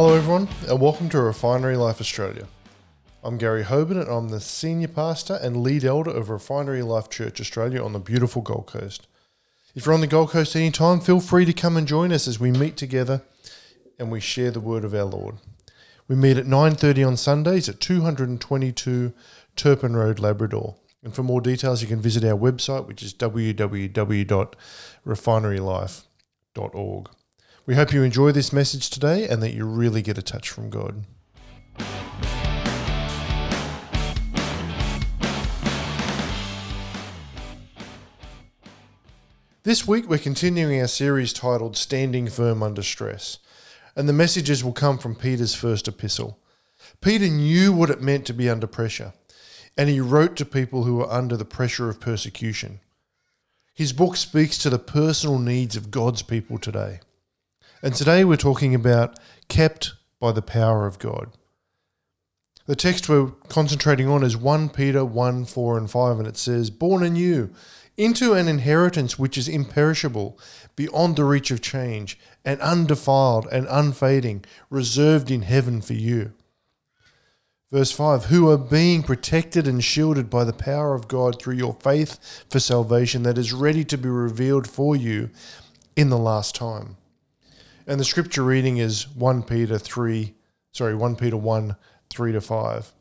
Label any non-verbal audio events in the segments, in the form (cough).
Hello, everyone, and welcome to Refinery Life Australia. I'm Gary Hoban, and I'm the senior pastor and lead elder of Refinery Life Church Australia on the beautiful Gold Coast. If you're on the Gold Coast anytime, feel free to come and join us as we meet together and we share the word of our Lord. We meet at 9:30 on Sundays at 222 Turpin Road, Labrador. And for more details, you can visit our website, which is www.refinerylife.org. We hope you enjoy this message today and that you really get a touch from God. This week, we're continuing our series titled Standing Firm Under Stress, and the messages will come from Peter's first epistle. Peter knew what it meant to be under pressure, and he wrote to people who were under the pressure of persecution. His book speaks to the personal needs of God's people today. And today we're talking about kept by the power of God. The text we're concentrating on is 1 Peter 1 4 and 5, and it says, Born anew into an inheritance which is imperishable, beyond the reach of change, and undefiled and unfading, reserved in heaven for you. Verse 5 Who are being protected and shielded by the power of God through your faith for salvation that is ready to be revealed for you in the last time. And the scripture reading is 1 Peter 3, sorry, 1 Peter 1, 3 to 5.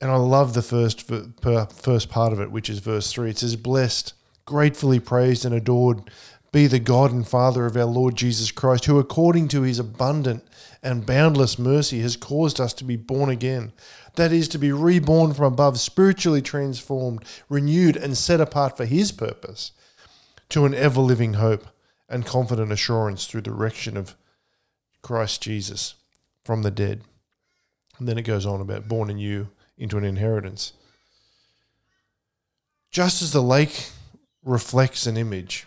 And I love the first first part of it, which is verse 3. It says, Blessed, gratefully praised and adored be the God and Father of our Lord Jesus Christ, who according to his abundant and boundless mercy has caused us to be born again. That is, to be reborn from above, spiritually transformed, renewed, and set apart for his purpose, to an ever living hope and confident assurance through the resurrection of Christ Jesus from the dead. And then it goes on about born anew into an inheritance. Just as the lake reflects an image,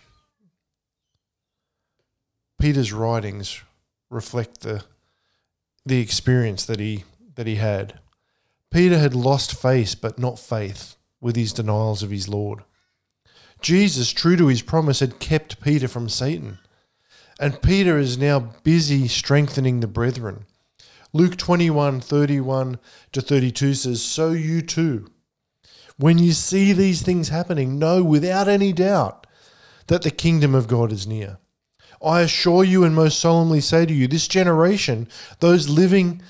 Peter's writings reflect the the experience that he that he had. Peter had lost face but not faith with his denials of his Lord. Jesus, true to his promise, had kept Peter from Satan. And Peter is now busy strengthening the brethren. Luke 21 31 to 32 says, So you too, when you see these things happening, know without any doubt that the kingdom of God is near. I assure you and most solemnly say to you, this generation, those living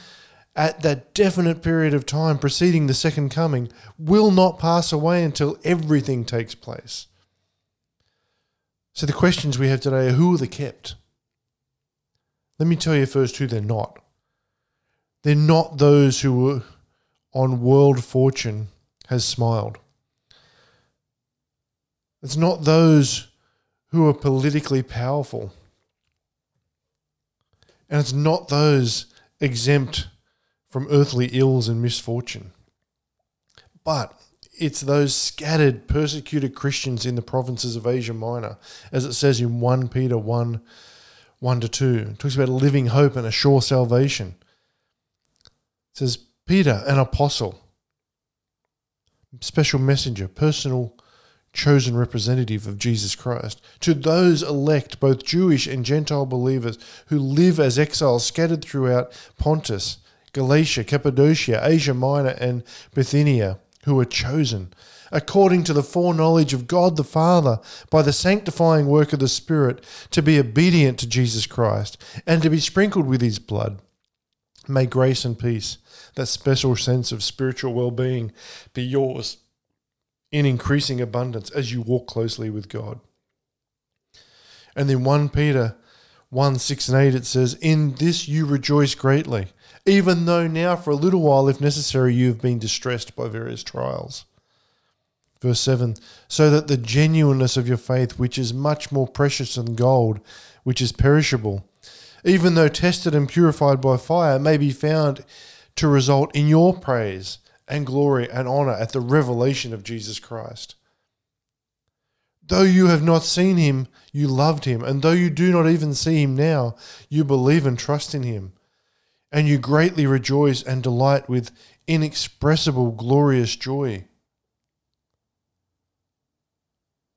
at that definite period of time preceding the second coming, will not pass away until everything takes place. So the questions we have today are who are the kept? Let me tell you first who they're not. They're not those who were on world fortune has smiled. It's not those who are politically powerful. And it's not those exempt from earthly ills and misfortune. But it's those scattered, persecuted Christians in the provinces of Asia Minor, as it says in 1 Peter 1 1 to 2. It talks about a living hope and a sure salvation. It says, Peter, an apostle, special messenger, personal chosen representative of Jesus Christ, to those elect, both Jewish and Gentile believers who live as exiles scattered throughout Pontus, Galatia, Cappadocia, Asia Minor, and Bithynia who are chosen, according to the foreknowledge of God the Father, by the sanctifying work of the Spirit, to be obedient to Jesus Christ, and to be sprinkled with his blood. May grace and peace, that special sense of spiritual well being, be yours in increasing abundance as you walk closely with God. And then 1 Peter 1 6 and 8, it says, In this you rejoice greatly even though now for a little while, if necessary, you have been distressed by various trials. Verse 7 So that the genuineness of your faith, which is much more precious than gold, which is perishable, even though tested and purified by fire, may be found to result in your praise and glory and honor at the revelation of Jesus Christ. Though you have not seen him, you loved him, and though you do not even see him now, you believe and trust in him and you greatly rejoice and delight with inexpressible glorious joy.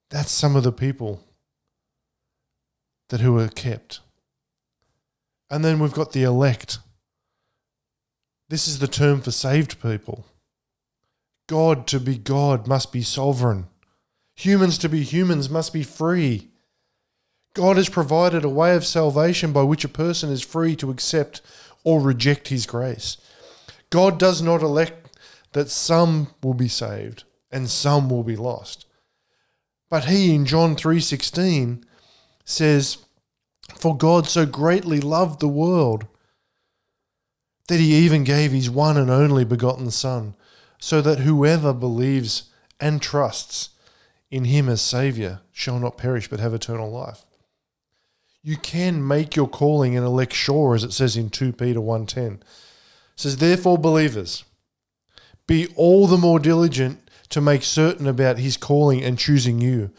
That's some of the people that who are kept. And then we've got the elect. This is the term for saved people. God to be God must be sovereign. Humans to be humans must be free. God has provided a way of salvation by which a person is free to accept or reject his grace. God does not elect that some will be saved and some will be lost. But he in John 3:16 says, "For God so greatly loved the world that he even gave his one and only begotten son, so that whoever believes and trusts in him as savior shall not perish but have eternal life." You can make your calling and elect sure as it says in 2 Peter 1:10. It says therefore believers be all the more diligent to make certain about his calling and choosing you.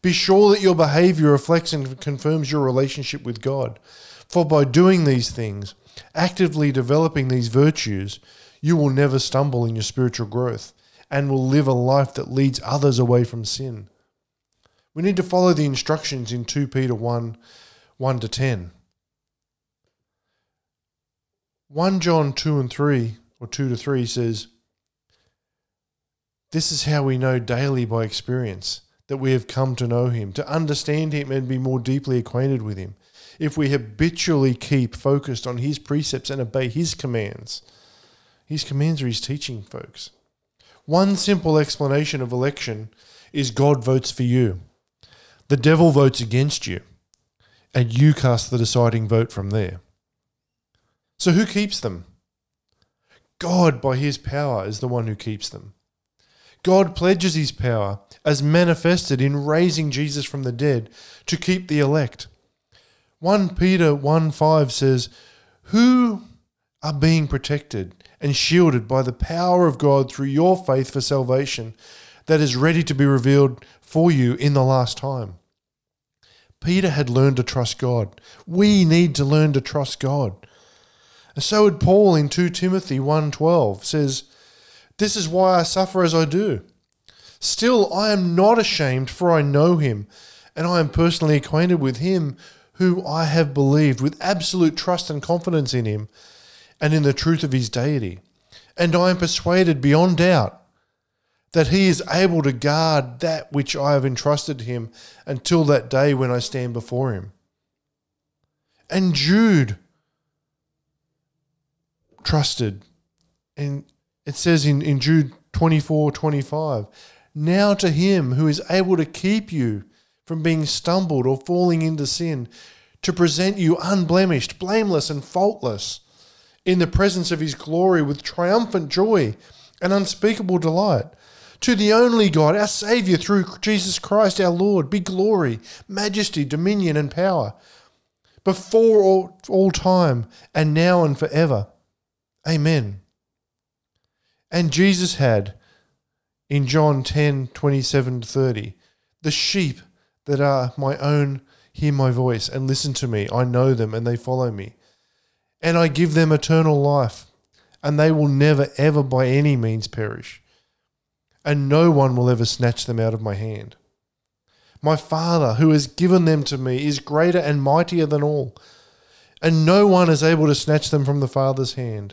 Be sure that your behavior reflects and confirms your relationship with God. For by doing these things, actively developing these virtues, you will never stumble in your spiritual growth and will live a life that leads others away from sin. We need to follow the instructions in 2 Peter 1 1 to 10. 1 John 2 and 3, or 2 to 3 says, this is how we know daily by experience that we have come to know him, to understand him and be more deeply acquainted with him. If we habitually keep focused on his precepts and obey his commands, his commands are his teaching, folks. One simple explanation of election is God votes for you. The devil votes against you, and you cast the deciding vote from there. So, who keeps them? God, by his power, is the one who keeps them. God pledges his power, as manifested in raising Jesus from the dead, to keep the elect. 1 Peter 1 5 says, Who are being protected and shielded by the power of God through your faith for salvation that is ready to be revealed for you in the last time. Peter had learned to trust God. We need to learn to trust God. And so would Paul in 2 Timothy 1:12 says, this is why I suffer as I do. Still, I am not ashamed, for I know him, and I am personally acquainted with him, who I have believed with absolute trust and confidence in him, and in the truth of his deity. And I am persuaded beyond doubt that he is able to guard that which I have entrusted him until that day when I stand before him. And Jude trusted and it says in, in Jude 24 25, now to him who is able to keep you from being stumbled or falling into sin, to present you unblemished, blameless, and faultless in the presence of his glory with triumphant joy and unspeakable delight. To the only God, our Saviour, through Jesus Christ our Lord, be glory, majesty, dominion, and power, before all, all time, and now and forever. Amen. And Jesus had in John 10 27 30, the sheep that are my own hear my voice and listen to me. I know them and they follow me. And I give them eternal life, and they will never, ever by any means perish. And no one will ever snatch them out of my hand. My Father, who has given them to me, is greater and mightier than all, and no one is able to snatch them from the Father's hand.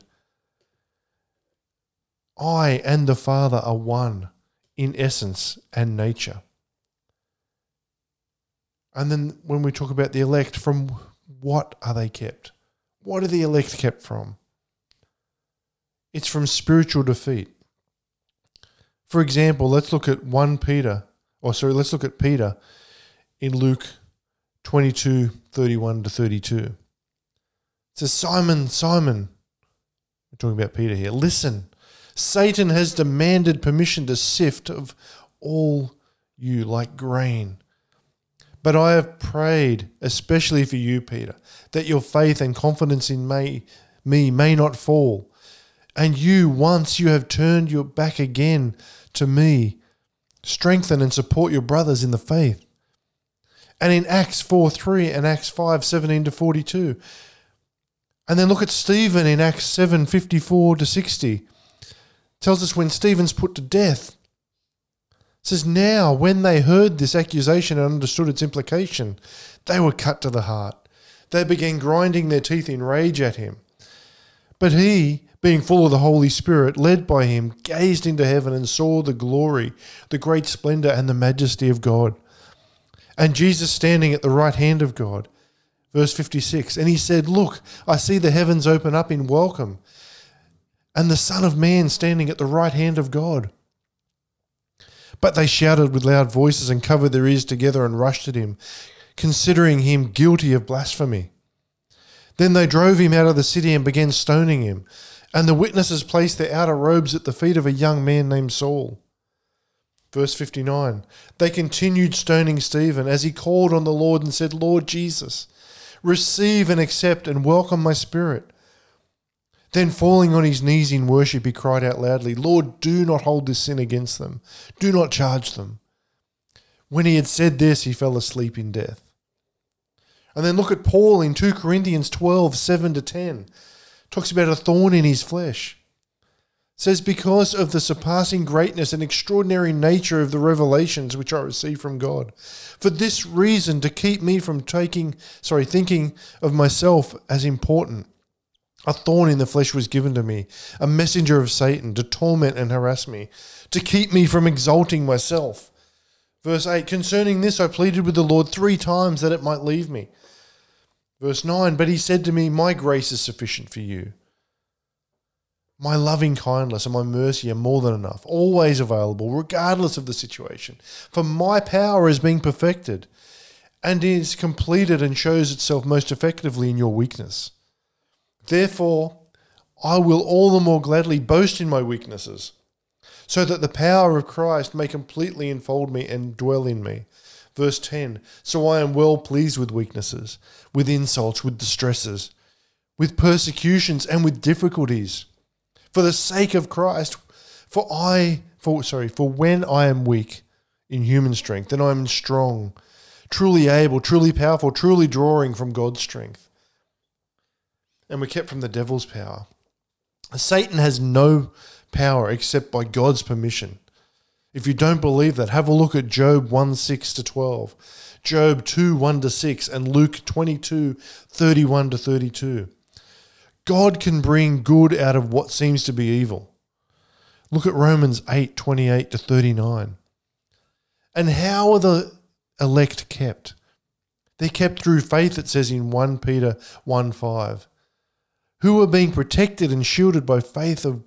I and the Father are one in essence and nature. And then when we talk about the elect, from what are they kept? What are the elect kept from? It's from spiritual defeat. For example, let's look at 1 Peter, or sorry, let's look at Peter in Luke 22 31 to 32. It says, Simon, Simon, we're talking about Peter here, listen. Satan has demanded permission to sift of all you like grain. But I have prayed, especially for you, Peter, that your faith and confidence in me, me may not fall. And you, once you have turned your back again to me, strengthen and support your brothers in the faith. And in Acts 4 3 and Acts 5 17 to 42. And then look at Stephen in Acts 7 54 to 60 tells us when Stephen's put to death. It says, Now, when they heard this accusation and understood its implication, they were cut to the heart. They began grinding their teeth in rage at him. But he, being full of the Holy Spirit, led by him, gazed into heaven and saw the glory, the great splendor, and the majesty of God. And Jesus standing at the right hand of God. Verse 56 And he said, Look, I see the heavens open up in welcome, and the Son of Man standing at the right hand of God. But they shouted with loud voices and covered their ears together and rushed at him, considering him guilty of blasphemy. Then they drove him out of the city and began stoning him. And the witnesses placed their outer robes at the feet of a young man named Saul. Verse 59 They continued stoning Stephen as he called on the Lord and said, Lord Jesus, receive and accept and welcome my spirit. Then, falling on his knees in worship, he cried out loudly, Lord, do not hold this sin against them. Do not charge them. When he had said this, he fell asleep in death. And then look at Paul in 2 Corinthians 12, 7 to 10. Talks about a thorn in his flesh. says, Because of the surpassing greatness and extraordinary nature of the revelations which I received from God. For this reason, to keep me from taking, sorry, thinking of myself as important a thorn in the flesh was given to me, a messenger of Satan to torment and harass me, to keep me from exalting myself. Verse 8 Concerning this, I pleaded with the Lord three times that it might leave me. Verse 9 But he said to me, My grace is sufficient for you. My loving kindness and my mercy are more than enough, always available, regardless of the situation. For my power is being perfected and is completed and shows itself most effectively in your weakness. Therefore, I will all the more gladly boast in my weaknesses, so that the power of Christ may completely enfold me and dwell in me. Verse 10 So I am well pleased with weaknesses, with insults, with distresses, with persecutions, and with difficulties. For the sake of Christ, for I, for sorry, for when I am weak in human strength, then I am strong, truly able, truly powerful, truly drawing from God's strength and we're kept from the devil's power. Satan has no power except by God's permission. If you don't believe that, have a look at Job 1 6 to 12, Job 2 1 to 6, and Luke 22 31 to 32. God can bring good out of what seems to be evil. Look at Romans 8 28 to 39. And how are the elect kept? They're kept through faith, it says in 1 Peter 1 5 who are being protected and shielded by faith of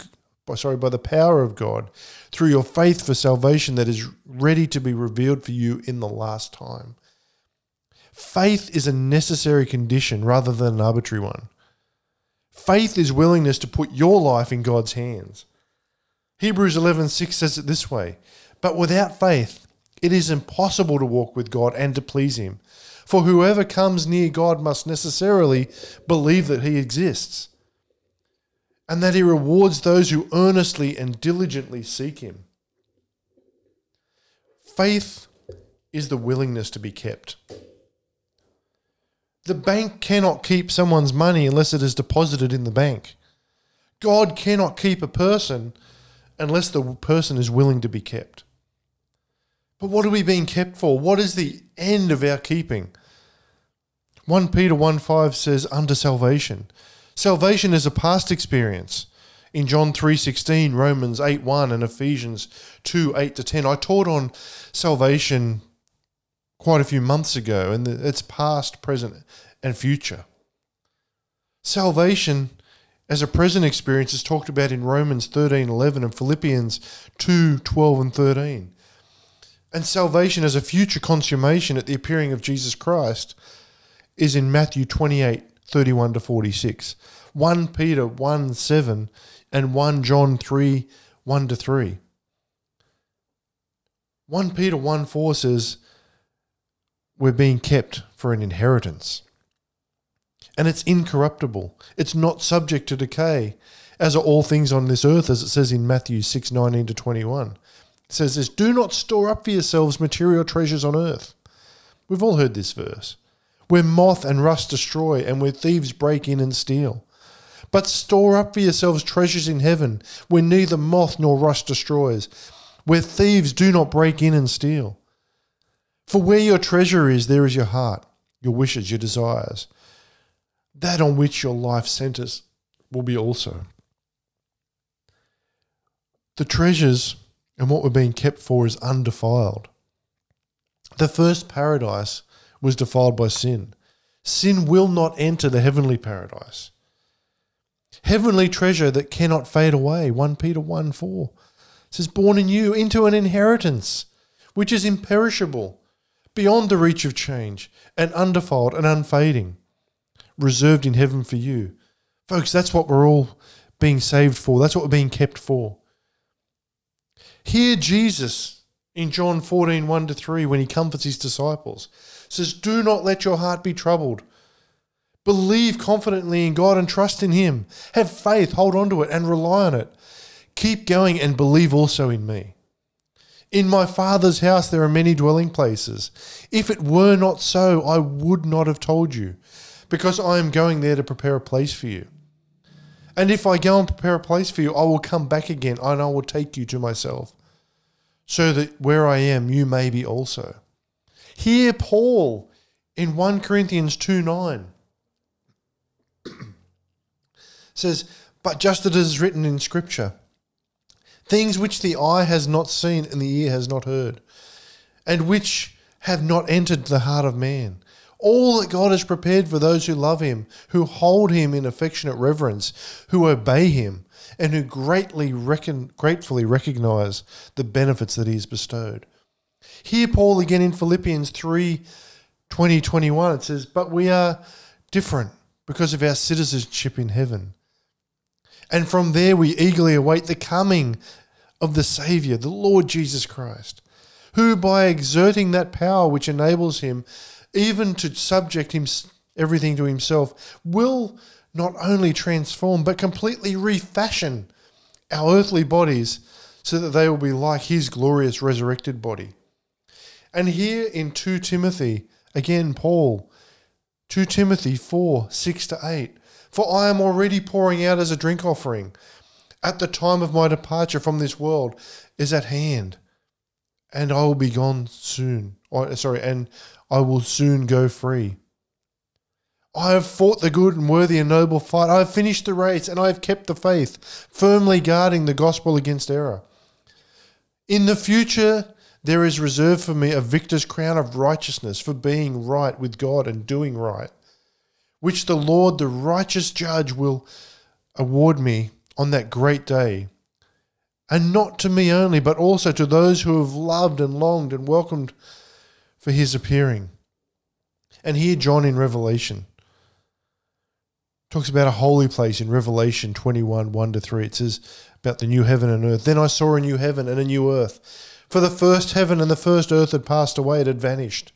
by, sorry by the power of God through your faith for salvation that is ready to be revealed for you in the last time. Faith is a necessary condition rather than an arbitrary one. Faith is willingness to put your life in God's hands. Hebrews 11:6 says it this way, but without faith it is impossible to walk with God and to please him. For whoever comes near God must necessarily believe that he exists and that he rewards those who earnestly and diligently seek him. Faith is the willingness to be kept. The bank cannot keep someone's money unless it is deposited in the bank. God cannot keep a person unless the person is willing to be kept. But what are we being kept for? What is the end of our keeping? 1 Peter 1 5 says, under salvation. Salvation is a past experience. In John 3.16, Romans 8 1, and Ephesians 2 8 to 10. I taught on salvation quite a few months ago, and it's past, present, and future. Salvation as a present experience is talked about in Romans 13:11 and Philippians 2:12 and 13 and salvation as a future consummation at the appearing of Jesus Christ is in Matthew 28 31 to 46, 1 Peter 1 7, and 1 John 3 1 to 3. 1 Peter 1 4 says, We're being kept for an inheritance. And it's incorruptible, it's not subject to decay, as are all things on this earth, as it says in Matthew 6 19 to 21 says this Do not store up for yourselves material treasures on earth. We've all heard this verse. Where moth and rust destroy, and where thieves break in and steal. But store up for yourselves treasures in heaven, where neither moth nor rust destroys, where thieves do not break in and steal. For where your treasure is, there is your heart, your wishes, your desires. that on which your life centers will be also. The treasures and what we're being kept for is undefiled. The first paradise was defiled by sin. Sin will not enter the heavenly paradise. Heavenly treasure that cannot fade away. 1 Peter 1 4 says, Born in you into an inheritance which is imperishable, beyond the reach of change, and undefiled and unfading, reserved in heaven for you. Folks, that's what we're all being saved for. That's what we're being kept for. Hear Jesus in John 14, 1 to 3, when he comforts his disciples, says, Do not let your heart be troubled. Believe confidently in God and trust in Him. Have faith, hold on to it, and rely on it. Keep going and believe also in me. In my Father's house there are many dwelling places. If it were not so, I would not have told you, because I am going there to prepare a place for you. And if I go and prepare a place for you, I will come back again and I will take you to myself, so that where I am, you may be also. Here, Paul in 1 Corinthians 2 9 (clears throat) says, But just as it is written in Scripture, things which the eye has not seen and the ear has not heard, and which have not entered the heart of man all that God has prepared for those who love Him, who hold Him in affectionate reverence, who obey Him, and who greatly reckon, gratefully recognize the benefits that He has bestowed. Here, Paul again in Philippians 3 20, 21, it says, But we are different because of our citizenship in heaven. And from there we eagerly await the coming of the Saviour, the Lord Jesus Christ, who by exerting that power which enables him even to subject him everything to himself, will not only transform but completely refashion our earthly bodies so that they will be like his glorious resurrected body. And here in 2 Timothy, again, Paul, 2 Timothy 4 6 to 8. For I am already pouring out as a drink offering. At the time of my departure from this world is at hand, and I will be gone soon. Or, sorry, and I will soon go free. I have fought the good and worthy and noble fight. I have finished the race and I have kept the faith, firmly guarding the gospel against error. In the future, there is reserved for me a victor's crown of righteousness for being right with God and doing right, which the Lord, the righteous judge, will award me on that great day. And not to me only, but also to those who have loved and longed and welcomed for his appearing. And here, John in Revelation talks about a holy place in Revelation 21 1 to 3. It says about the new heaven and earth. Then I saw a new heaven and a new earth. For the first heaven and the first earth had passed away, it had vanished.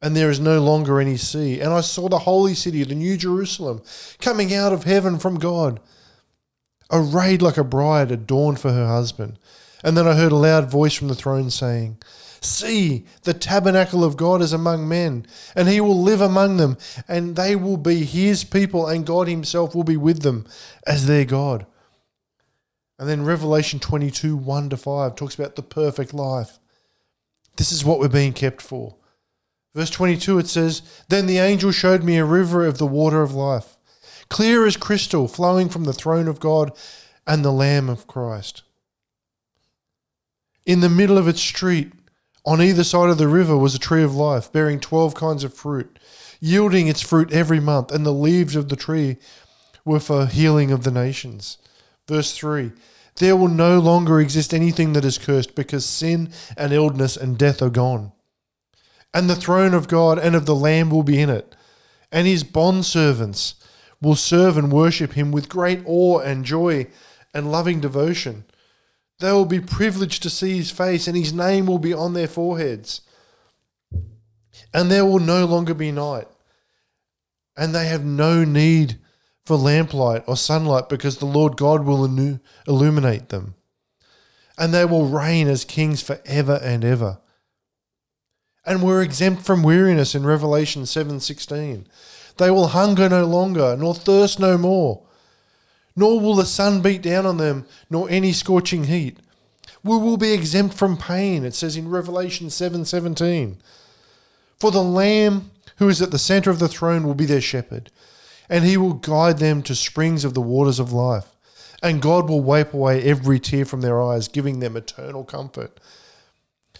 And there is no longer any sea. And I saw the holy city, the new Jerusalem, coming out of heaven from God, arrayed like a bride adorned for her husband. And then I heard a loud voice from the throne saying, See, the tabernacle of God is among men, and he will live among them, and they will be his people, and God himself will be with them as their God. And then Revelation 22 1 to 5 talks about the perfect life. This is what we're being kept for. Verse 22 it says, Then the angel showed me a river of the water of life, clear as crystal, flowing from the throne of God and the Lamb of Christ. In the middle of its street, on either side of the river was a tree of life, bearing twelve kinds of fruit, yielding its fruit every month, and the leaves of the tree were for healing of the nations. Verse 3 There will no longer exist anything that is cursed, because sin and illness and death are gone. And the throne of God and of the Lamb will be in it, and his bondservants will serve and worship him with great awe and joy and loving devotion. They will be privileged to see his face, and his name will be on their foreheads. And there will no longer be night. And they have no need for lamplight or sunlight because the Lord God will illuminate them. And they will reign as kings forever and ever. And we're exempt from weariness in Revelation 7:16. They will hunger no longer, nor thirst no more nor will the sun beat down on them, nor any scorching heat. We will be exempt from pain, it says in Revelation 7:17. For the lamb who is at the center of the throne will be their shepherd. And he will guide them to springs of the waters of life. And God will wipe away every tear from their eyes, giving them eternal comfort.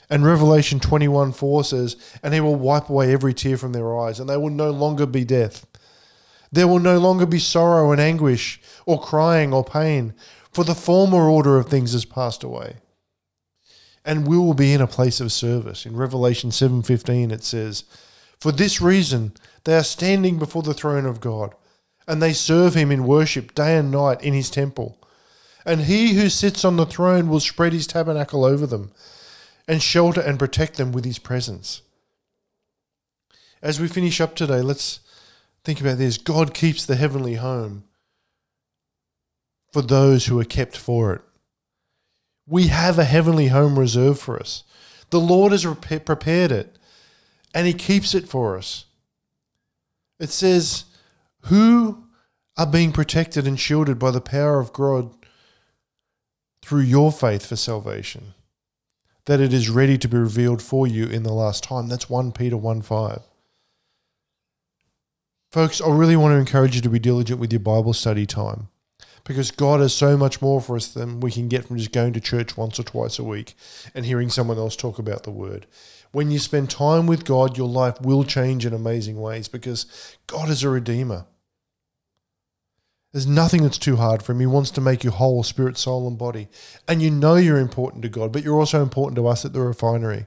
And Revelation 21 4 says, And he will wipe away every tear from their eyes, and they will no longer be death. There will no longer be sorrow and anguish, or crying or pain, for the former order of things has passed away. And we will be in a place of service. In Revelation 7:15 it says, "For this reason they are standing before the throne of God, and they serve him in worship day and night in his temple. And he who sits on the throne will spread his tabernacle over them, and shelter and protect them with his presence." As we finish up today, let's think about this. God keeps the heavenly home for those who are kept for it. We have a heavenly home reserved for us. The Lord has prepared it and He keeps it for us. It says, Who are being protected and shielded by the power of God through your faith for salvation, that it is ready to be revealed for you in the last time. That's 1 Peter 1 5. Folks, I really want to encourage you to be diligent with your Bible study time because God has so much more for us than we can get from just going to church once or twice a week and hearing someone else talk about the word. When you spend time with God, your life will change in amazing ways because God is a redeemer. There's nothing that's too hard for him. He wants to make you whole, spirit, soul, and body. And you know you're important to God, but you're also important to us at the refinery.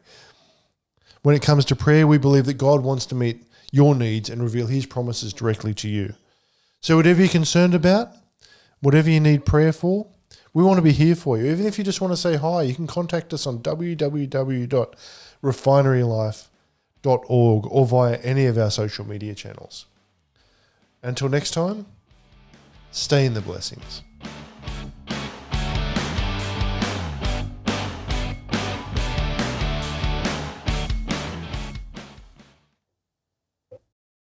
When it comes to prayer, we believe that God wants to meet your needs and reveal his promises directly to you. So, whatever you're concerned about, whatever you need prayer for, we want to be here for you. Even if you just want to say hi, you can contact us on www.refinerylife.org or via any of our social media channels. Until next time, stay in the blessings.